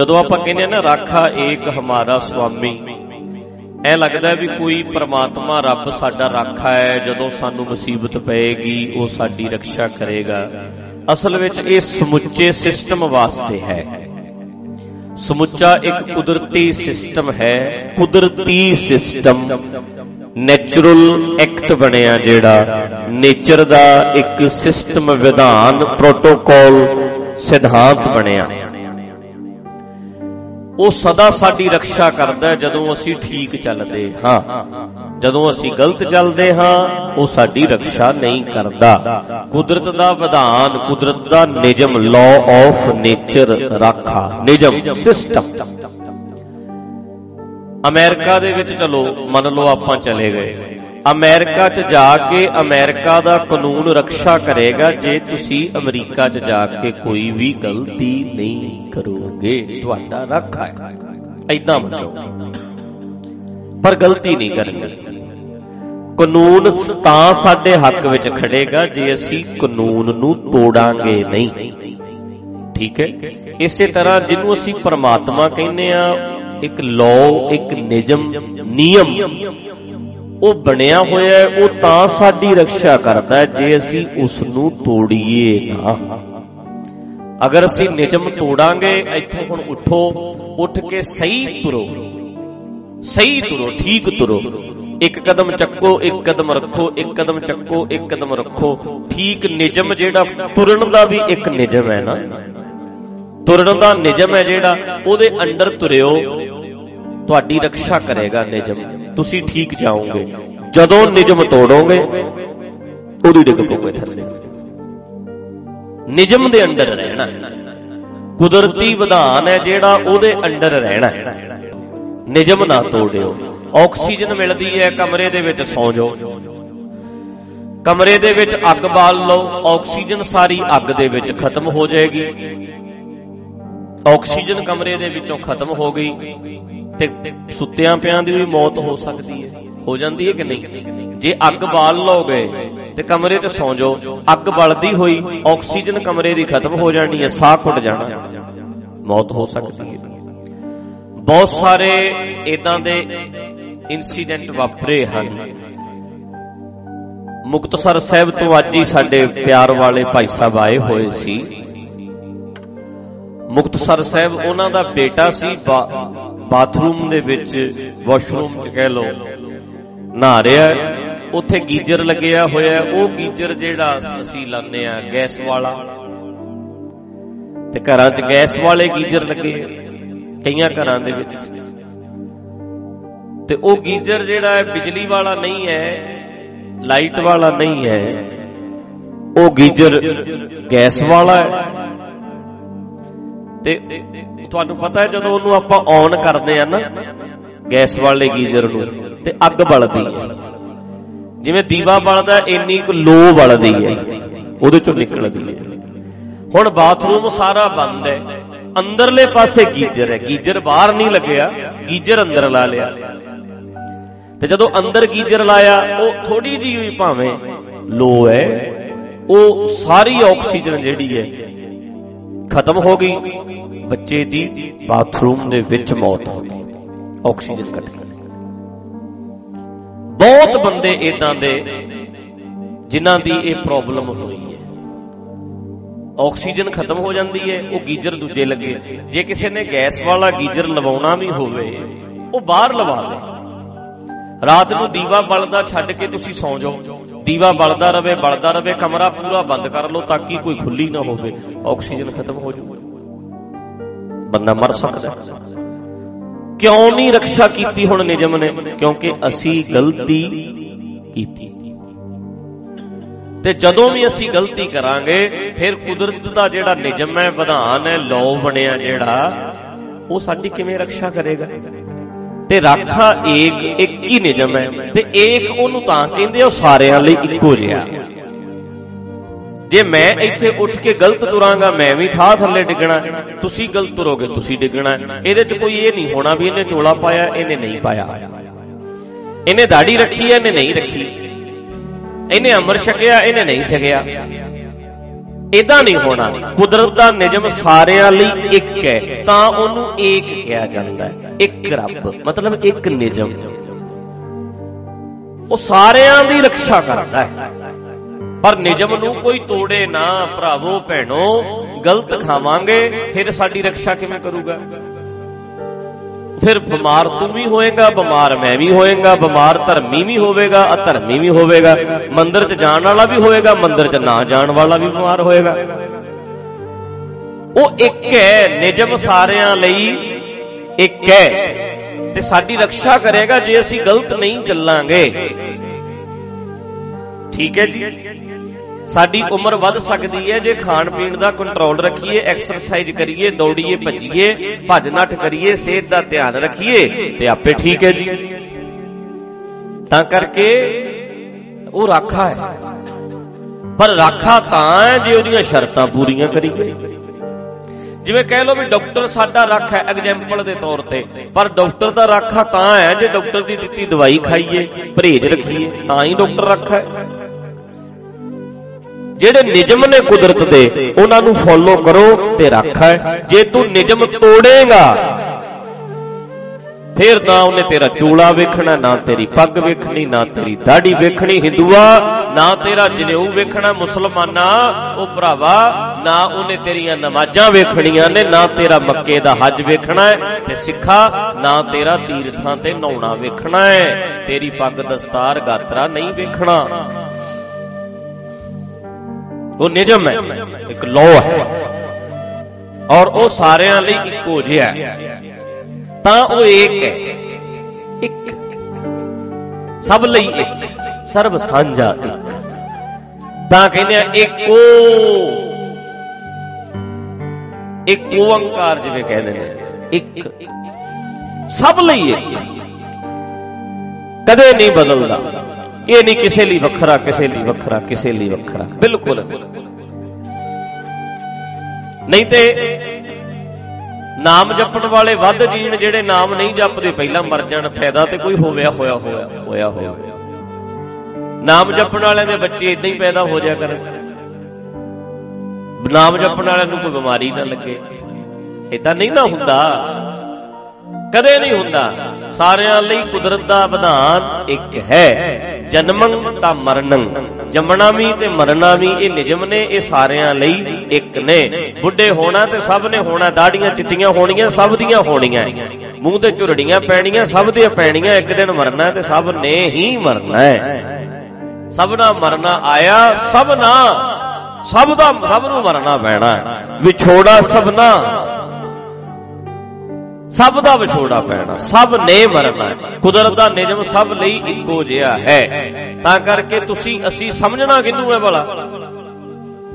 ਜਦੋਂ ਆਪਾਂ ਕਹਿੰਦੇ ਆ ਨਾ, ਰਾਖਾ ਏਕ ਹਮਾਰਾ ਸੁਆਮੀ ਐ ਲੱਗਦਾ ਵੀ ਕੋਈ ਪ੍ਰਮਾਤਮਾ ਰੱਬ ਸਾਡਾ ਰਾਖਾ ਹੈ, ਜਦੋਂ ਸਾਨੂੰ ਮੁਸੀਬਤ ਪਏਗੀ, ਉਹ ਸਾਡੀ ਰੱਖਿਆ ਕਰੇਗਾ। ਅਸਲ ਵਿੱਚ ਇਹ ਸਮੁੱਚੇ ਸਿਸਟਮ ਵਾਸਤੇ ਹੈ। ਸਮੁੱਚਾ ਇੱਕ ਕੁਦਰਤੀ ਸਿਸਟਮ ਹੈ। ਕੁਦਰਤੀ ਸਿਸਟਮ ਨੇਚਰਲ ਐਕਟ ਬਣਿਆ ਜਿਹੜਾ ਨੇਚਰ ਦਾ ਇੱਕ ਸਿਸਟਮ ਵਿਧਾਨ ਪ੍ਰੋਟੋਕਾਲ ਸਿਧਾਂਤ ਬਣਿਆ। ਉਹ ਸਦਾ ਸਾਡੀ ਰੱਖਿਆ ਕਰਦਾ ਜਦੋਂ ਅਸੀਂ ਠੀਕ ਚੱਲਦੇ ਹਾਂ। ਜਦੋਂ ਅਸੀਂ ਗਲਤ ਚੱਲਦੇ ਹਾਂ, ਉਹ ਸਾਡੀ ਰੱਖਿਆ ਨਹੀਂ ਕਰਦਾ। ਕੁਦਰਤ ਦਾ ਵਿਧਾਨ, ਕੁਦਰਤ ਦਾ ਨਿਯਮ ਲਾਅ ਆਫ ਨੇਚਰ ਰਾਖਾ, ਨਿਯਮ ਸਿਸਟਮ ਅਮਰੀਕਾ ਦੇ ਵਿੱਚ ਚਲੋ, ਮੰਨ ਲਓ ਆਪਾਂ ਚਲੇ ਗਏ। ਅਮਰੀਕਾ 'ਚ ਜਾ ਕੇ ਅਮਰੀਕਾ ਦਾ ਕਾਨੂੰਨ ਰੱਖਿਆ ਕਰੇਗਾ ਜੇ ਤੁਸੀਂ ਅਮਰੀਕਾ 'ਚ ਜਾ ਕੇ ਕੋਈ ਵੀ ਗਲਤੀ ਨਹੀਂ ਕਰੋਗੇ। ਤੁਹਾਡਾ ਰੱਖਾ ਹੈ। ਐਦਾਂ ਮੰਨੋ। ਪਰ ਗਲਤੀ ਨਹੀਂ ਕਰਨੀ। ਕਾਨੂੰਨ ਤਾਂ ਸਾਡੇ ਹੱਕ ਵਿੱਚ ਖੜੇਗਾ ਜੇ ਅਸੀਂ ਕਾਨੂੰਨ ਨੂੰ ਤੋੜਾਂਗੇ ਨਹੀਂ। ਠੀਕ ਹੈ? ਇਸੇ ਤਰ੍ਹਾਂ ਜਿਹਨੂੰ ਅਸੀਂ ਪਰਮਾਤਮਾ ਕਹਿੰਦੇ ਆ ਇੱਕ ਲਾਅ ਇੱਕ ਨਿਯਮ ਨਿਯਮ। ਉਹ ਬਣਿਆ ਹੋਇਆ ਹੈ, ਉਹ ਤਾਂ ਸਾਡੀ ਰੱਖਿਆ ਕਰਦਾ ਹੈ ਜੇ ਅਸੀਂ ਉਸ ਨੂੰ ਤੋੜੀਏ ਨਾ। ਅਗਰ ਅਸੀਂ ਨਿਯਮ ਤੋੜਾਂਗੇ, ਇੱਥੋਂ ਹੁਣ ਉੱਠੋ, ਉੱਠ ਕੇ ਸਹੀ ਤੁਰੋ। ਸਹੀ ਤੁਰੋ, ਠੀਕ ਤੁਰੋ। ਇੱਕ ਕਦਮ ਚੱਕੋ, ਇੱਕ ਕਦਮ ਰੱਖੋ, ਇੱਕ ਕਦਮ ਚੱਕੋ, ਇੱਕ ਕਦਮ ਰੱਖੋ। ਠੀਕ ਨਿਯਮ ਜਿਹੜਾ, ਤੁਰਨ ਦਾ ਵੀ ਇੱਕ ਨਿਯਮ ਹੈ ਨਾ। ਤੁਰਨ ਦਾ ਨਿਯਮ ਹੈ ਜਿਹੜਾ, ਉਹਦੇ ਅੰਡਰ ਤੁਰਿਓ। ਤੁਹਾਡੀ ਰੱਖਿਆ ਕਰੇਗਾ ਨਿਯਮ। ਤੁਸੀਂ ਠੀਕ ਜਾਓਗੇ। ਜਦੋਂ ਨਿਯਮ ਤੋੜੋਗੇ ਉਹਦੀ ਡਿੱਗ ਪੋਗੇ ਥੱਲੇ। ਨਿਯਮ ਦੇ ਅੰਡਰ ਰਹਿਣਾ। ਕੁਦਰਤੀ ਵਿਧਾਨ ਹੈ ਜਿਹੜਾ ਉਹਦੇ ਅੰਡਰ ਰਹਿਣਾ। ਨਿਯਮ ਨਾ ਤੋੜਿਓ। ਆਕਸੀਜਨ ਮਿਲਦੀ ਹੈ ਕਮਰੇ ਦੇ ਵਿੱਚ ਸੌ ਜਾਓ। ਕਮਰੇ ਦੇ ਵਿੱਚ ਅੱਗ ਬਾਲ ਲਓ। ਆਕਸੀਜਨ ਸਾਰੀ ਅੱਗ ਦੇ ਵਿੱਚ ਖਤਮ ਹੋ ਜਾਏਗੀ। ਆਕਸੀਜਨ ਕਮਰੇ ਦੇ ਵਿੱਚੋਂ ਖਤਮ ਹੋ ਗਈ। ਤੇ ਸੁੱਤਿਆਂ ਪਿਆਂ ਦੀ ਵੀ ਮੌਤ ਹੋ ਸਕਦੀ ਹੈ। ਹੋ ਜਾਂਦੀ ਹੈ ਕਿ ਨਹੀਂ? ਜੇ ਅੱਗ ਬਾਲ ਲਓਗੇ ਤੇ ਕਮਰੇ 'ਚ ਸੌਂ ਜਾਓ। ਅੱਗ ਬਲਦੀ ਹੋਈ ਆਕਸੀਜਨ ਕਮਰੇ ਦੀ ਖਤਮ ਹੋ ਜਾਣੀ ਹੈ, ਸਾਹ ਘੁੱਟ ਜਾਣਾ। ਮੌਤ ਹੋ ਸਕਦੀ ਹੈ। ਬਹੁਤ ਸਾਰੇ ਇਦਾਂ ਦੇ ਇਨਸੀਡੈਂਟ ਵਾਪਰੇ ਹਨ। ਮੁਕਤਸਰ ਸਾਹਿਬ ਤੋਂ ਅੱਜ ਹੀ ਸਾਡੇ ਪਿਆਰ ਵਾਲੇ ਭਾਈ ਸਾਹਿਬ ਆਏ ਹੋਏ ਸੀ। ਮੁਕਤਸਰ ਸਾਹਿਬ ਉਹਨਾਂ ਦਾ ਬੇਟਾ ਸੀ ਬਾਥਰੂਮ ਦੇ ਵਿੱਚ ਵਾਸ਼ਰੂਮ 'ਚ ਕਹਿ ਲੋ ਨਹਾ ਰਿਹਾ, ਉੱਥੇ ਗੀਜ਼ਰ ਲੱਗਿਆ ਹੋਇਆ, ਉਹ ਗੀਜ਼ਰ ਜਿਹੜਾ ਅਸੀਂ ਲਾਉਂਦੇ ਆ ਗੈਸ ਵਾਲਾ। ਤੇ ਘਰਾਂ 'ਚ ਗੈਸ ਵਾਲੇ ਗੀਜ਼ਰ ਲੱਗੇ ਕਈਆਂ ਘਰਾਂ ਦੇ ਵਿੱਚ। ਤੇ ਉਹ ਗੀਜ਼ਰ ਜਿਹੜਾ ਹੈ, ਬਿਜਲੀ ਵਾਲਾ ਨਹੀਂ ਹੈ, ਲਾਈਟ ਵਾਲਾ ਨਹੀਂ ਹੈ, ਉਹ ਗੀਜ਼ਰ ਗੈਸ ਵਾਲਾ ਹੈ। ਤੇ ਤੁਹਾਨੂੰ ਪਤਾ ਹੈ ਜਦੋਂ ਉਹਨੂੰ ਆਪਾਂ ਔਨ ਕਰਦੇ ਆ ਨਾ, ਗੈਸ ਵਾਲੇ ਗੀਜ਼ਰ ਨੂੰ, ਤੇ ਅੱਗ ਬਲਦੀ ਹੈ। ਜਿਵੇਂ ਦੀਵਾ ਬਲਦਾ, ਇੰਨੀ ਕੁ ਲੋ ਬਲਦੀ ਹੈ। ਉਹਦੇ ਚੋਂ ਨਿਕਲਦੀ ਹੈ। ਹੁਣ ਬਾਥਰੂਮ ਸਾਰਾ ਬੰਦ ਹੈ। ਅੰਦਰਲੇ ਪਾਸੇ ਗੀਜ਼ਰ ਹੈ। ਗੀਜ਼ਰ ਬਾਹਰ ਨਹੀਂ ਲੱਗਿਆ, ਗੀਜ਼ਰ ਅੰਦਰ ਲਾ ਲਿਆ। ਤੇ ਜਦੋਂ ਅੰਦਰ ਗੀਜ਼ਰ ਲਾਇਆ, ਉਹ ਥੋੜੀ ਜਿਹੀ ਹੋਈ ਭਾਵੇਂ ਲੋ ਹੈ, ਉਹ ਸਾਰੀ ਆਕਸੀਜਨ ਜਿਹੜੀ ਹੈ, ਖਤਮ ਹੋ ਗਈ। ਬੱਚੇ ਦੀ ਬਾਥਰੂਮ ਦੇ ਵਿੱਚ ਮੌਤ ਹੋ ਗਈ, ਆਕਸੀਜਨ ਘਟ ਗਈ। ਬਹੁਤ ਬੰਦੇ ਇਦਾਂ ਦੇ ਜਿਨ੍ਹਾਂ ਦੀ ਇਹ ਪ੍ਰੋਬਲਮ ਹੋਈ ਹੈ। ਆਕਸੀਜਨ ਖਤਮ ਹੋ ਜਾਂਦੀ ਹੈ, ਉਹ ਗੀਜ਼ਰ ਦੂਜੇ ਲੱਗੇ। ਜੇ ਕਿਸੇ ਨੇ ਗੈਸ ਵਾਲਾ ਗੀਜ਼ਰ ਲਵਾਉਣਾ ਵੀ ਹੋਵੇ, ਉਹ ਬਾਹਰ ਲਵਾ ਲੇ। ਰਾਤ ਨੂੰ ਦੀਵਾ ਬਲਦਾ ਛੱਡ ਕੇ ਤੁਸੀਂ ਸੌਂ ਜਾਓ। ਦੀਵਾ ਬਲਦਾ ਰਵੇ ਬਲਦਾ ਰਵੇ, ਕਮਰਾ ਪੂਰਾ ਬੰਦ ਕਰ ਲਓ ਤਾਂ ਕਿ ਕੋਈ ਖੁੱਲੀ ਨਾ ਹੋਵੇ। ਆਕਸੀਜਨ ਖਤਮ ਹੋ ਜਾਊ। ਬੰਦਾ ਮਰ ਸਕਦਾ ਕਿਉਂ ਨਹੀਂ ਰੱਖਿਆ ਕੀਤੀ ਹੁਣ ਨਿਯਮ ਨੇ? ਕਿਉਂਕਿ ਅਸੀਂ ਗਲਤੀ ਕੀਤੀ। ਤੇ ਜਦੋਂ ਵੀ ਅਸੀਂ ਗਲਤੀ ਕਰਾਂਗੇ, ਫਿਰ ਕੁਦਰਤ ਦਾ ਜਿਹੜਾ ਨਿਯਮ ਹੈ, ਵਿਧਾਨ ਹੈ, ਲਾਅ ਬਣਿਆ ਜਿਹੜਾ, ਉਹ ਸਾਡੀ ਕਿਵੇਂ ਰੱਖਿਆ ਕਰੇਗਾ? ਤੇ ਰਾਖਾ ਏਕ ਇੱਕ ਹੀ ਨਿਯਮ ਹੈ ਤੇ ਏਕ ਉਹਨੂੰ ਤਾਂ ਕਹਿੰਦੇ ਉਹ ਸਾਰਿਆਂ ਲਈ ਇੱਕੋ ਜਿਹਾ। ਜੇ ਮੈਂ ਇੱਥੇ ਉੱਠ ਕੇ ਗਲਤ ਤੁਰਾਂਗਾ, ਮੈਂ ਵੀ ਠਾਹ ਥੱਲੇ ਡਿੱਗਣਾ। ਤੁਸੀਂ ਗਲਤ ਤੁਰੋਗੇ, ਤੁਸੀਂ ਡਿੱਗਣਾ। ਇਹਦੇ 'ਚ ਕੋਈ ਇਹ ਨਹੀਂ ਹੋਣਾ ਵੀ ਇਹਨੇ ਚੋਲਾ ਪਾਇਆ, ਇਹਨੇ ਨਹੀਂ ਪਾਇਆ। ਇਹਨੇ ਦਾੜੀ ਰੱਖੀ ਹੈ ਇਹਨੇ ਨਹੀਂ ਰੱਖੀ। ਇਹਨੇ ਅਮਰ ਛਕਿਆ, ਇਹਨੇ ਨਹੀਂ ਛਕਿਆ। ਇਦਾਂ ਨਹੀਂ ਹੋਣਾ। ਕੁਦਰਤ ਦਾ ਨਿਯਮ ਸਾਰਿਆਂ ਲਈ ਇੱਕ ਹੈ, ਤਾਂ ਉਹਨੂੰ ਏਕ ਕਿਹਾ ਜਾਂਦਾ ਹੈ। ਇੱਕ ਰੱਬ, ਮਤਲਬ ਇੱਕ ਨਿਯਮ। ਉਹ ਸਾਰਿਆਂ ਦੀ ਰੱਖਿਆ ਕਰਦਾ ਹੈ। ਪਰ ਨਿਯਮ ਨੂੰ ਕੋਈ ਤੋੜੇ ਨਾ ਭਰਾਵੋ ਭੈਣੋ, ਗਲਤ ਖਾਵਾਂਗੇ, ਫਿਰ ਸਾਡੀ ਰੱਖਿਆ ਕਿਵੇਂ ਕਰੂਗਾ? ਫਿਰ ਬਿਮਾਰ ਤੂੰ ਵੀ ਹੋਏਗਾ, ਬਿਮਾਰ ਮੈਂ ਵੀ ਹੋਏਗਾ, ਬਿਮਾਰ ਧਰਮੀ ਵੀ ਹੋਵੇਗਾ, ਅਧਰਮੀ ਵੀ ਹੋਵੇਗਾ, ਮੰਦਰ 'ਚ ਜਾਣ ਵਾਲਾ ਵੀ ਹੋਏਗਾ, ਮੰਦਰ 'ਚ ਨਾ ਜਾਣ ਵਾਲਾ ਵੀ ਬਿਮਾਰ ਹੋਏਗਾ। ਉਹ ਇੱਕ ਹੈ ਨਿਯਮ ਸਾਰਿਆਂ ਲਈ, ਇੱਕ ਹੈ ਤੇ ਸਾਡੀ ਰੱਖਿਆ ਕਰੇਗਾ ਜੇ ਅਸੀਂ ਗਲਤ ਨਹੀਂ ਚੱਲਾਂਗੇ। ਠੀਕ ਹੈ ਜੀ। ਸਾਡੀ ਉਮਰ ਵੱਧ ਸਕਦੀ ਹੈ ਜੇ ਖਾਣ ਪੀਣ ਦਾ ਕੰਟਰੋਲ ਰੱਖੀਏ ਐਕਸਰਸਾਈਜ਼ ਕਰੀਏ, ਦੌੜੀਏ, ਭੱਜੀਏ, ਭੱਜ ਨੱਠ ਕਰੀਏ, ਸਿਹਤ ਦਾ ਧਿਆਨ ਰੱਖੀਏ ਤੇ ਆਪੇ ਠੀਕ ਹੈ ਜੀ। ਤਾਂ ਕਰਕੇ ਉਹ ਰਾਖਾ ਹੈ। ਪਰ ਰਾਖਾ ਤਾਂ ਹੈ ਜੇ ਉਹਦੀਆਂ ਸ਼ਰਤਾਂ ਪੂਰੀਆਂ ਕਰੀਏ। ਜਿਵੇਂ ਕਹਿ ਲਓ ਵੀ ਡਾਕਟਰ ਸਾਡਾ ਰੱਖ ਹੈ ਐਗਜ਼ਾਮਪਲ ਦੇ ਤੌਰ ਤੇ। ਪਰ ਡਾਕਟਰ ਦਾ ਰਾਖਾ ਤਾਂ ਹੈ ਜੇ ਡਾਕਟਰ ਦੀ ਦਿੱਤੀ ਦਵਾਈ ਖਾਈਏ, ਪਰਹੇਜ਼ ਰੱਖੀਏ, ਤਾਂ ਹੀ ਡਾਕਟਰ ਰੱਖ ਹੈ। ਜਿਹੜੇ ਨਿਯਮ ਨੇ ਕੁਦਰਤ ਦੇ, ਉਹਨਾਂ ਨੂੰ ਫੋਲੋ ਕਰੋ ਤੇ ਰੱਖ ਹੈ। ਜੇ ਤੂੰ ਨਿਯਮ ਤੋੜੇਗਾ, ਫਿਰ ਨਾ ਉਹਨੇ ਤੇਰਾ ਚੂਲਾ ਵੇਖਣਾ, ਨਾ ਤੇਰੀ ਪੱਗ ਵੇਖਣੀ, ਨਾ ਤੇਰੀ ਦਾੜੀ ਵੇਖਣੀ, ਹਿੰਦੂਆ, ਨਾ ਤੇਰਾ ਜਨੇਊ ਵੇਖਣਾ, ਮੁਸਲਮਾਨਾ, ਉਹ ਭਰਾਵਾ, ਨਾ ਉਹਨੇ ਤੇਰੀਆਂ ਨਮਾਜ਼ਾਂ ਵੇਖਣੀਆਂ ਨੇ, ਨਾ ਤੇਰਾ ਮੱਕੇ ਦਾ ਹੱਜ ਵੇਖਣਾ ਹੈ ਤੇ ਸਿੱਖਾ, ਨਾ ਤੇਰਾ ਤੀਰਥਾਂ ਤੇ ਨਹਾਉਣਾ ਵੇਖਣਾ ਹੈ। ਤੇਰੀ ਪੱਗ ਦਸਤਾਰ ਗਾਤਰਾ ਨਹੀਂ ਵੇਖਣਾ। ਉਹ ਨਿਯਮ ਹੈ ਇੱਕ ਲਾਅ ਹੈ ਔਰ ਉਹ ਸਾਰਿਆਂ ਲਈ ਇੱਕੋ ਜਿਹਾ ਹੈ ਤਾਂ ਉਹ ਇੱਕ ਹੈ ਇੱਕ ਸਭ ਲਈ ਇੱਕ ਸਰਬ ਸਾਂਝਾ ਇੱਕ ਤਾਂ ਕਹਿੰਦੇ ਆ ਇੱਕੋ ਇੱਕ ਓੰਕਾਰ ਜਿਵੇਂ ਕਹਿੰਦੇ ਨੇ ਇੱਕ ਸਭ ਲਈ ਇੱਕ ਕਦੇ ਨਹੀਂ ਬਦਲਦਾ ਇਹ ਨਹੀਂ ਕਿਸੇ ਲਈ ਵੱਖਰਾ, ਕਿਸੇ ਲਈ ਵੱਖਰਾ, ਕਿਸੇ ਲਈ ਵੱਖਰਾ। ਬਿਲਕੁਲ। ਨਹੀਂ ਤੇ ਨਾਮ ਜਪਣ ਵਾਲੇ ਵੱਧ ਜੀਣ ਜਿਹੜੇ ਨਾਮ ਨਹੀਂ ਜਪਦੇ, ਪਹਿਲਾਂ ਮਰ ਜਾਣ, ਫਾਇਦਾ ਤੇ ਕੋਈ ਹੋਵਿਆ, ਹੋਇਆ ਹੋਇਆ ਹੋਇਆ ਹੋਇਆ। ਨਾਮ ਜਪਣ ਵਾਲਿਆਂ ਦੇ ਬੱਚੇ ਇਦਾਂ ਹੀ ਪੈਦਾ ਹੋ ਜਾ ਕਰਨ। ਨਾਮ ਜਪਣ ਵਾਲਿਆਂ ਨੂੰ ਕੋਈ ਬਿਮਾਰੀ ਨਾ ਲੱਗੇ। ਇਦਾਂ ਨਹੀਂ ਨਾ ਹੁੰਦਾ। ਕਦੇ ਨਹੀਂ ਹੁੰਦਾ। ਸਾਰਿਆਂ ਲਈ ਕੁਦਰਤ ਦਾ ਵਿਧਾਨ ਇੱਕ ਹੈ। ਜਨਮੰ ਤਾਂ ਮਰਨੰ। ਜੰਮਣਾ ਵੀ ਤੇ ਮਰਨਾ ਵੀ ਇਹ ਨਿਯਮ ਨੇ, ਇਹ ਸਾਰਿਆਂ ਲਈ ਇੱਕ ਨੇ। ਬੁੱਢੇ ਹੋਣਾ ਤੇ ਸਭ ਨੇ ਹੋਣਾ, ਦਾੜੀਆਂ ਚਿੱਟੀਆਂ ਹੋਣੀਆਂ, ਸਭ ਦੀਆਂ ਹੋਣੀਆਂ। ਮੂੰਹ ਤੇ ਝੁਰੜੀਆਂ ਪੈਣੀਆਂ, ਸਭ ਦੀਆਂ ਪੈਣੀਆਂ, ਇੱਕ ਦਿਨ ਮਰਨਾ ਤੇ ਸਭ ਨੇ ਹੀ ਮਰਨਾ ਹੈ। ਸਭਨਾ ਮਰਨਾ ਆਇਆ ਸਭਨਾ ਸਭ ਦਾ, ਸਭ ਨੂੰ ਮਰਨਾ ਪੈਣਾ। ਵਿਛੋੜਾ ਸਭਨਾ ਸਭ ਦਾ ਵਿਛੋੜਾ ਪੈਣਾ, ਸਭ ਨੇ ਮਰਨਾ ਕੁਦਰਤ ਦਾ ਨਿਯਮ ਸਭ ਲਈ ਇੱਕੋ ਜਿਹਾ ਹੈ। ਤਾਂ ਕਰਕੇ ਤੁਸੀਂ, ਅਸੀਂ ਸਮਝਣਾ ਕਿੰਨੂੰ ਹੈ ਭਲਾ?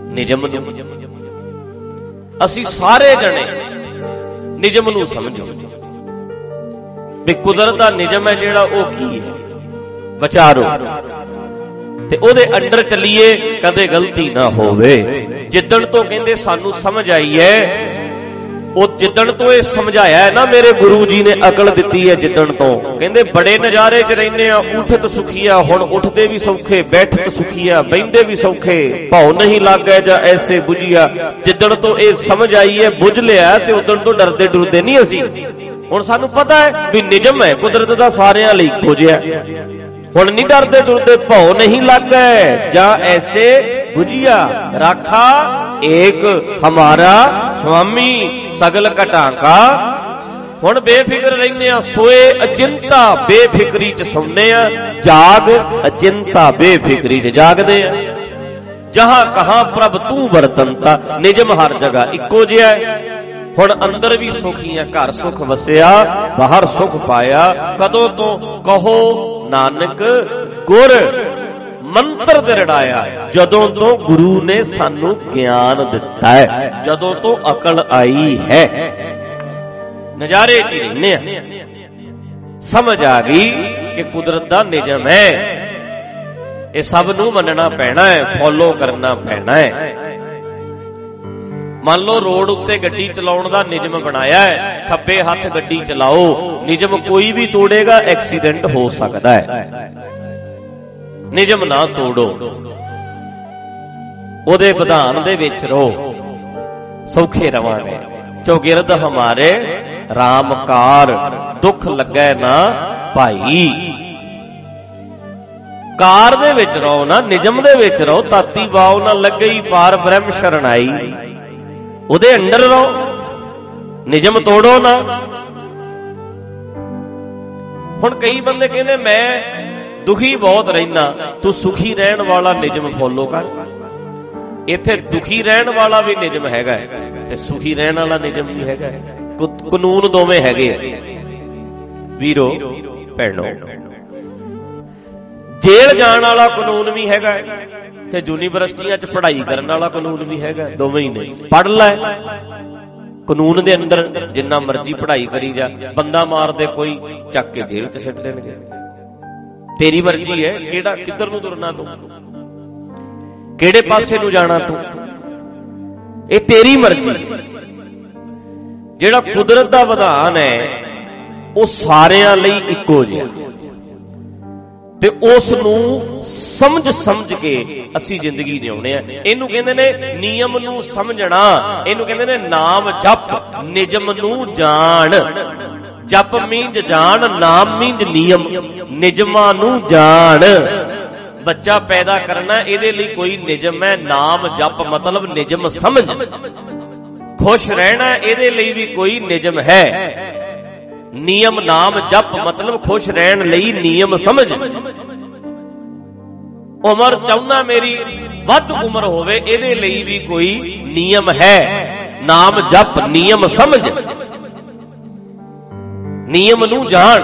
ਨਿਯਮ ਨੂੰ। ਅਸੀਂ ਸਾਰੇ ਜਣੇ ਨਿਯਮ ਨੂੰ ਸਮਝੋ। ਵੀ ਕੁਦਰਤ ਦਾ ਨਿਯਮ ਹੈ ਜਿਹੜਾ ਉਹ ਕੀ ਹੈ? ਵਿਚਾਰੋ। ਤੇ ਉਹਦੇ ਅੰਡਰ ਚੱਲੀਏ, ਕਦੇ ਗਲਤੀ ਨਾ ਹੋਵੇ। ਜਿੱਦਣ ਤੋਂ ਕਹਿੰਦੇ ਸਾਨੂੰ ਸਮਝ ਆਈ ਹੈ ਉਹ ਜਿੱਦਣ ਤੋਂ ਇਹ ਸਮਝਾਇਆ ਹੈ ਨਾ, ਮੇਰੇ ਗੁਰੂ ਜੀ ਨੇ ਅਕਲ ਦਿੱਤੀ ਹੈ ਜਿੱਦਣ ਤੋਂ। ਕਹਿੰਦੇ, ਬੜੇ ਨਜ਼ਾਰੇ 'ਚ ਰਹਿੰਦੇ ਆ ਉਠਤ ਸੁਖੀਆ ਹੁਣ ਉੱਠਦੇ ਵੀ ਸੌਖੇ ਬੈਠਤ ਸੁਖੀਆ ਬੈੰਦੇ ਵੀ ਸੌਖੇ, ਭਾਉ ਨਹੀਂ ਲੱਗਿਆ ਜਾਂ ਐਸੇ 부ਝਿਆ ਜਿੱਦਣ ਤੋਂ ਇਹ ਸਮਝ ਆਈ ਹੈ, ਬੁੱਝ ਲਿਆ ਤੇ ਉਦੋਂ ਤੋਂ ਡਰਦੇ ਡਰਦੇ ਨਹੀਂ ਅਸੀਂ। ਹੁਣ ਸਾਨੂੰ ਪਤਾ ਹੈ ਵੀ ਨਿਯਮ ਹੈ, ਕੁਦਰਤ ਦਾ ਸਾਰਿਆਂ ਲਈ ਇੱਕੋ ਜਿਹਾ ਹੁਣ ਨਹੀਂ ਡਰਦੇ ਡਰਦੇ, ਭਾਉ ਨਹੀਂ ਲੱਗੈ ਜਾਂ ਐਸੇ 부ਝਿਆ ਰਾਖਾ, ਏਕ, ਹਮਾਰਾ, ਸੁਆਮੀ, ਸਗਲ ਘਟਾਂਕਾ। ਹੁਣ ਬੇਫਿਕਰ ਰਹਿੰਦੇ ਆ ਸੋਏ ਅਚਿੰਤਾ ਬੇਫਿਕਰੀ ਚ ਸੌਂਦੇ ਆ ਜਾਗ ਅਚਿੰਤਾ ਬੇਫਿਕਰੀ ਚ ਜਾਗਦੇ ਆ ਜਹਾਂ ਕਹਾਂ ਪ੍ਰਭ ਤੂੰ ਵਰਤੰਤਾ ਨਿਜਮ ਹਰ ਜਗ੍ਹਾ ਇੱਕੋ ਜਿਹਾ ਹੈ। ਹੁਣ ਅੰਦਰ ਵੀ ਸੁਖੀਆਂ ਘਰ ਸੁਖ ਵਸਿਆ, ਬਾਹਰ ਸੁਖ ਪਾਇਆ, ਕਦੋਂ ਤੋਂ ਕਹੋ, ਨਾਨਕ, ਗੁਰ ਮੰਤਰ ਤੇ ਰੜਾਇਆ ਜਦੋਂ ਤੋਂ ਗੁਰੂ ਨੇ ਸਾਨੂੰ ਗਿਆਨ ਦਿੱਤਾ ਹੈ, ਜਦੋਂ ਤੋਂ ਅਕਲ ਆਈ ਹੈ। ਨਜ਼ਾਰੇ ਚ ਰਹਿੰਦੇ ਆ ਸਮਝ ਆ ਗਈ ਕਿ ਕੁਦਰਤ ਦਾ ਨਿਯਮ ਹੈ। ਇਹ ਸਭ ਨੂੰ ਮੰਨਣਾ ਪੈਣਾ ਹੈ, ਫੋਲੋ ਕਰਨਾ ਪੈਣਾ ਹੈ। ਮੰਨ ਲਓ ਰੋਡ ਉੱਤੇ ਗੱਡੀ ਚਲਾਉਣ ਦਾ ਨਿਯਮ ਬਣਾਇਆ ਹੈ, ਖੱਬੇ ਹੱਥ ਗੱਡੀ ਚਲਾਓ, ਨਿਯਮ ਕੋਈ ਵੀ ਤੋੜੇਗਾ, ਐਕਸੀਡੈਂਟ ਹੋ ਸਕਦਾ ਹੈ। ਨਿਯਮ ਨਾ ਤੋੜੋ। ਉਹਦੇ ਵਿਧਾਨ ਦੇ ਵਿੱਚ ਰਹੋ। ਸੌਖੇ ਰਵਾਂਗੇ। ਚੌਗਿਰਦ ਹਮਾਰੇ ਰਾਮਕਾਰ ਦੁੱਖ ਲੱਗੈ ਨਾ ਭਾਈ। ਕਾਰ ਦੇ ਵਿੱਚ ਰਹੋ ਨਾ ਨਿਜਮ ਦੇ ਵਿੱਚ ਰਹੋ ਤਾਤੀ ਬਾਉ ਨਾ ਲੱਗਈ ਪਾਰ ਬ੍ਰਹਮ ਸ਼ਰਣਾਈ ਉਹਦੇ ਅੰਦਰ ਰਹੋ। ਨਿਜਮ ਤੋੜੋ ਨਾ। ਹੁਣ ਕਈ ਬੰਦੇ ਕਹਿੰਦੇ, ਮੈਂ ਦੁਖੀ ਬਹੁਤ ਰਹਿਣਾ ਤੂੰ ਸੁਖੀ ਰਹਿਣ ਵਾਲਾ ਨਿਜਮ ਫੋਲੋ ਕਰ। ਇੱਥੇ ਦੁਖੀ ਰਹਿਣ ਵਾਲਾ ਵੀ ਨਿਜਮ ਹੈਗਾ ਤੇ ਸੁਖੀ ਰਹਿਣ ਵਾਲਾ ਨਿਜਮ ਵੀ ਹੈਗਾ ਕਾਨੂੰਨ ਦੋਵੇਂ ਹੈਗੇ ਆ। ਵੀਰੋ, ਭੈਣੋ, ਜੇਲ੍ਹ ਜਾਣ ਵਾਲਾ ਕਾਨੂੰਨ ਵੀ ਹੈਗਾ ਤੇ ਯੂਨੀਵਰਸਿਟੀਆਂ 'ਚ ਪੜ੍ਹਾਈ ਕਰਨ ਵਾਲਾ ਕਾਨੂੰਨ ਵੀ ਹੈਗਾ ਦੋਵੇਂ ਹੀ ਨੇ। ਪੜ੍ਹ ਲੈ। ਕਾਨੂੰਨ ਦੇ ਅੰਦਰ ਜਿੰਨਾ ਮਰਜ਼ੀ ਪੜ੍ਹਾਈ ਕਰੀ ਜਾ, ਬੰਦਾ ਮਾਰਦੇ ਕੋਈ, ਚੱਕ ਕੇ ਜੇਲ੍ਹ 'ਚ ਸਿੱਟ ਦੇਣਗੇ। ਤੇਰੀ ਮਰਜ਼ੀ ਹੈ, ਕਿਹੜਾ, ਕਿੱਧਰ ਨੂੰ ਤੁਰਨਾ ਤੂੰ? ਕਿਹੜੇ ਪਾਸੇ ਨੂੰ ਜਾਣਾ ਤੂੰ? ਇਹ ਤੇਰੀ ਮਰਜ਼ੀ। ਜਿਹੜਾ ਕੁਦਰਤ ਦਾ ਵਿਧਾਨ ਹੈ, ਉਹ ਸਾਰਿਆਂ ਲਈ ਇੱਕੋ ਜਿਹਾ। ਤੇ ਉਸ ਨੂੰ ਸਮਝ ਸਮਝ ਕੇ ਅਸੀਂ ਜ਼ਿੰਦਗੀ ਜਿਉਣੇ ਆ। ਇਹਨੂੰ ਕਹਿੰਦੇ ਨੇ ਨਿਯਮ ਨੂੰ ਸਮਝਣਾ। ਇਹਨੂੰ ਕਹਿੰਦੇ ਨੇ ਨਾਮ ਜਪ ਨਿਜਮ ਨੂੰ ਜਾਣ। ਜਪ ਮੀਂਜ ਜਾਣ, ਨਾਮ ਮੀਂਜ ਨਿਯਮ, ਨਿਜਮਾਂ ਨੂੰ ਜਾਣ। ਬੱਚਾ ਪੈਦਾ ਕਰਨਾ, ਇਹਦੇ ਲਈ ਕੋਈ ਨਿਜਮ ਹੈ, ਨਾਮ, ਜਪ ਮਤਲਬ ਨਿਜਮ ਸਮਝ। ਖੁਸ਼ ਰਹਿਣਾ, ਇਹਦੇ ਲਈ ਵੀ ਕੋਈ ਨਿਜਮ ਹੈ। ਨਿਯਮ, ਨਾਮ, ਜਪ ਮਤਲਬ ਖੁਸ਼ ਰਹਿਣ ਲਈ ਨਿਯਮ ਸਮਝ। ਉਮਰ ਚਾਹੁੰਦਾ ਮੇਰੀ ਵੱਧ ਉਮਰ ਹੋਵੇ, ਇਹਦੇ ਲਈ ਵੀ ਕੋਈ ਨਿਯਮ ਹੈ। ਨਾਮ, ਜਪ, ਨਿਯਮ ਸਮਝ। ਨਿਯਮ ਨੂੰ ਜਾਣ।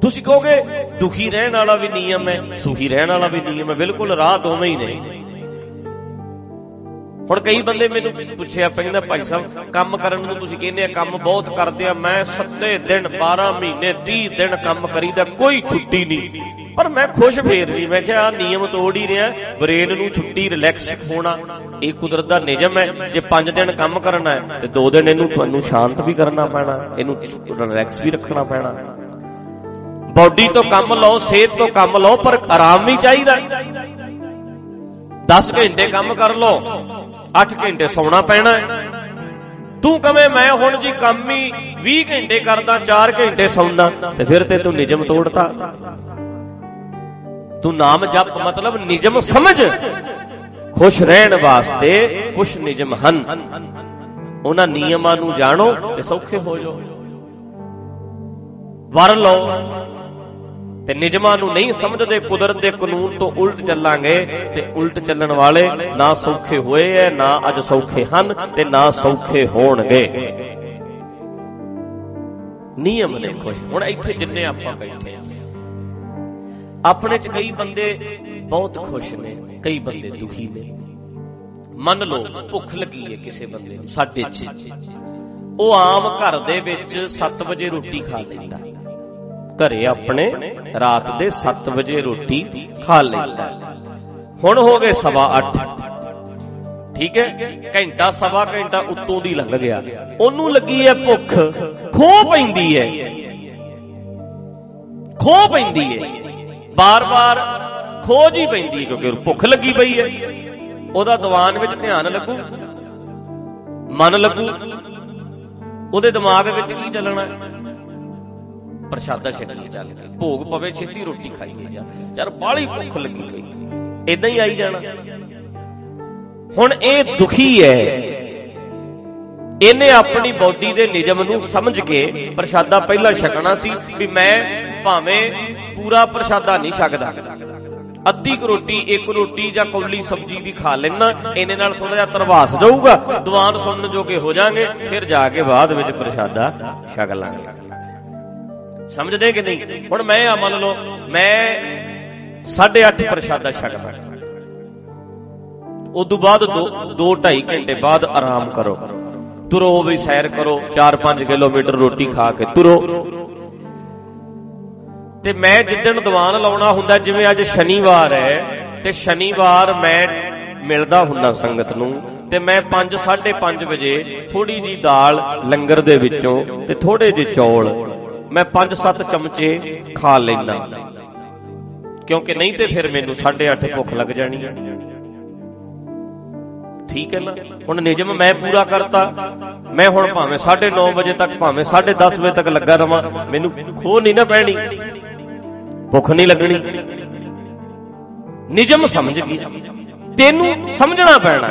ਤੁਸੀਂ ਕਹੋਗੇ, ਦੁਖੀ ਰਹਿਣ ਵਾਲਾ ਵੀ ਨਿਯਮ ਹੈ, ਸੁਖੀ ਰਹਿਣ ਵਾਲਾ ਵੀ ਨਿਯਮ ਹੈ, ਬਿਲਕੁਲ ਰਾਹ ਦੋਵੇਂ ਹੀ ਨੇ। ਹੁਣ ਕਈ ਬੰਦੇ ਮੈਨੂੰ ਪੁੱਛਿਆ ਪੈਂਦਾ ਭਾਈ ਸਾਹਿਬ, ਕੰਮ ਕਰਨ ਨੂੰ ਤੁਸੀਂ ਕਹਿੰਦੇ ਆ, ਕੰਮ ਬਹੁਤ ਕਰਦੇ ਆ, ਮੈਂ 7 ਦਿਨ 12 ਮਹੀਨੇ 30 ਦਿਨ ਕੰਮ ਕਰੀਦਾ, ਕੋਈ ਛੁੱਟੀ ਨਹੀਂ। ਪਰ ਮੈਂ ਖੁਸ਼ ਫੇਰ ਨਹੀਂ ਮੈਂ ਕਿਹਾ ਨਿਯਮ ਤੋੜ ਹੀ ਰਿਹਾ ਬ੍ਰੇਨ ਨੂੰ ਛੁੱਟੀ ਰਿਲੈਕਸ ਹੋਣਾ, ਇਹ ਕੁਦਰਤ ਦਾ ਨਿਯਮ ਹੈ, ਜੇ 5 ਦਿਨ ਕੰਮ ਕਰਨਾ ਹੈ, ਤੇ 2 ਦਿਨ ਇਹਨੂੰ ਤੁਹਾਨੂੰ ਸ਼ਾਂਤ ਵੀ ਕਰਨਾ ਪੈਣਾ, ਇਹਨੂੰ ਰਿਲੈਕਸ ਵੀ ਰੱਖਣਾ ਪੈਣਾ। ਬਾਡੀ ਤੋਂ ਕੰਮ ਲਓ, ਸਿਹਤ ਤੋਂ ਕੰਮ ਲਓ, ਪਰ ਆਰਾਮ ਵੀ ਚਾਹੀਦਾ। 10 ਘੰਟੇ ਕੰਮ ਕਰ ਲਓ 8 ਘੰਟੇ ਸੌਣਾ ਪੈਣਾ ਹੈ। ਤੂੰ ਕਵੇਂ ਮੈਂ ਹੁਣ ਜੀ ਕੰਮ ਹੀ 20 ਘੰਟੇ ਕਰਦਾ 4 ਘੰਟੇ ਸੌਂਦਾ, ਤੇ ਫਿਰ ਤੇ ਤੂੰ ਨਿਜਮ ਤੋੜਤਾ। ਤੂੰ ਨਾਮ ਜਪ ਮਤਲਬ ਨਿਜਮ ਸਮਝ। ਖੁਸ਼ ਰਹਿਣ ਵਾਸਤੇ ਕੁਝ ਨਿਜਮ ਹਨ। ਉਹਨਾਂ ਨਿਯਮਾਂ ਨੂੰ ਜਾਣੋ ਤੇ ਸੌਖੇ ਹੋ ਜਾਓ। ਵਰ ਲਓ। ਤੇ ਨਿਜਮਾਂ ਨੂੰ ਨਹੀਂ ਸਮਝਦੇ, ਕੁਦਰਤ ਦੇ ਕਾਨੂੰਨ ਤੋਂ ਉਲਟ ਚੱਲਾਂਗੇ ਤੇ ਉਲਟ ਚੱਲਣ ਵਾਲੇ ਨਾ ਸੌਖੇ ਹੋਏ ਐ, ਨਾ ਅੱਜ ਸੌਖੇ ਹਨ ਤੇ ਨਾ ਸੌਖੇ ਹੋਣਗੇ। ਨਿਯਮ ਨੇ ਖੁਸ਼। ਹੁਣ ਇੱਥੇ ਜਿੰਨੇ ਆਪਾਂ ਬੈਠੇ ਆ। ਆਪਣੇ ਚ ਕਈ ਬੰਦੇ ਬਹੁਤ ਖੁਸ਼ ਨੇ, ਕਈ ਬੰਦੇ ਦੁਖੀ ਨੇ। ਮੰਨ ਲਓ, ਭੁੱਖ ਲੱਗੀ ਹੈ ਕਿਸੇ ਬੰਦੇ ਨੂੰ, ਸਾਡੇ ਚ। ਉਹ ਆਮ ਘਰ ਦੇ ਵਿੱਚ 7 ਵਜੇ ਰੋਟੀ ਖਾ ਲੈਂਦਾ। ਘਰੇ ਆਪਣੇ ਰਾਤ ਦੇ 7 ਵਜੇ ਰੋਟੀ ਖਾ ਲੈਂਦਾ ਹੁਣ ਹੋ ਗਏ ਸਵਾ 8 ਠੀਕ ਹੈ? ਘੰਟਾ, ਸਵਾ ਘੰਟਾ ਉੱਤੋਂ ਦੀ ਲੰਘ ਗਿਆ। ਉਹਨੂੰ ਲੱਗੀ ਹੈ ਭੁੱਖ। ਖੋ ਪੈਂਦੀ ਹੈ। ਖੋ ਪੈਂਦੀ ਹੈ। ਬਾਰ-ਬਾਰ ਖੋਜ ਹੀ ਪੈਂਦੀ ਹੈ ਕਿਉਂਕਿ ਭੁੱਖ ਲੱਗੀ ਪਈ ਹੈ। ਉਹਦਾ ਦੀਵਾਨ ਵਿੱਚ ਧਿਆਨ ਲੱਗੂ। ਮਨ ਲੱਗੂ। ਉਹਦੇ ਦਿਮਾਗ ਵਿੱਚ ਕੀ ਚੱਲਣਾ ਪ੍ਰਸ਼ਾਦਾ ਛਕੀ ਚੱਲ। ਕੇ ਭੋਗ ਪਵੇ, ਛੇਤੀ ਰੋਟੀ ਖਾਈਏ। ਯਾਰ ਯਾਰ ਬਾਲੀ ਭੁੱਖ ਲੱਗੀ ਪਈ ਇਦਾਂ ਹੀ ਆਈ ਜਾਣਾ। ਹੁਣ ਇਹ ਦੁਖੀ ਹੈ। ਇਹਨੇ ਆਪਣੀ ਬਾਡੀ ਦੇ ਨਿਯਮ ਨੂੰ ਸਮਝ ਕੇ ਪ੍ਰਸ਼ਾਦਾ ਪਹਿਲਾਂ ਛਕਣਾ ਸੀ ਵੀ ਮੈਂ ਭਾਵੇਂ ਪੂਰਾ ਪ੍ਰਸ਼ਾਦਾ ਨਹੀਂ ਛਕਦਾ। ਅੱਧੀ ਕੁ ਰੋਟੀ, ਇੱਕ ਰੋਟੀ ਜਾਂ ਕੌਲੀ ਸਬਜ਼ੀ ਦੀ ਖਾ ਲੈਣਾ ਇਹਨੇ ਨਾਲ ਥੋੜਾ ਜਿਹਾ ਤਰਵਾਸ ਜਾਊਗਾ। ਦੀਵਾਨ ਸੁਣਨ ਜੋਗੇ ਹੋ ਜਾਾਂਗੇ, ਫਿਰ ਜਾ ਕੇ ਬਾਅਦ ਵਿੱਚ ਪ੍ਰਸ਼ਾਦਾ ਛਕ ਲਾਂਗੇ। ਸਮਝਦੇ ਕਿ ਨਹੀਂ? ਹੁਣ ਮੈਂ ਆ ਮੰਨ ਲਓ, ਮੈਂ 8:30 ਪ੍ਰਸ਼ਾਦਾ ਛਕਦਾ ਉਦੋਂ ਬਾਅਦ 2 2.5 ਘੰਟੇ ਬਾਅਦ ਆਰਾਮ ਕਰੋ। ਤੁਰੋ ਵੀ ਸੈਰ ਕਰੋ 4-5 ਕਿਲੋਮੀਟਰ ਰੋਟੀ ਖਾ ਕੇ ਤੁਰੋ। ਤੇ ਮੈਂ ਜਿੱਦਣ ਦੀਵਾਨ ਲਾਉਣਾ ਹੁੰਦਾ, ਜਿਵੇਂ ਅੱਜ ਸ਼ਨੀਵਾਰ ਹੈ, ਤੇ ਸ਼ਨੀਵਾਰ ਮੈਂ ਮਿਲਦਾ ਹੁੰਦਾ ਸੰਗਤ ਨੂੰ, ਤੇ ਮੈਂ 5 5:30 ਵਜੇ ਥੋੜੀ ਜੀ ਦਾਲ ਲੰਗਰ ਦੇ ਵਿੱਚੋਂ ਤੇ ਥੋੜੇ ਜਿਹੇ ਚੌਲ ਮੈਂ 5-7 ਚਮਚੇ ਖਾ ਲੈਣਾ ਕਿਉਂਕਿ ਨਹੀਂ ਤੇ ਫਿਰ ਮੈਨੂੰ 8:30 ਭੁੱਖ ਲੱਗ ਜਾਣੀ ਹੈ ਠੀਕ ਹੈ ਨਾ? ਹੁਣ ਨਿਯਮ ਮੈਂ ਪੂਰਾ ਕਰਤਾ। ਮੈਂ ਹੁਣ ਭਾਵੇਂ 9:30 ਵਜੇ ਤੱਕ, ਭਾਵੇਂ 10:30 ਵਜੇ ਤੱਕ ਲੱਗਾ ਰਵਾਂ, ਮੈਨੂੰ ਖੋ ਨਹੀਂ ਨਾ ਪੈਣੀ। ਭੁੱਖ ਨਹੀਂ ਲੱਗਣੀ। ਨਿਯਮ ਸਮਝ ਗਈ। ਤੈਨੂੰ ਸਮਝਣਾ ਪੈਣਾ।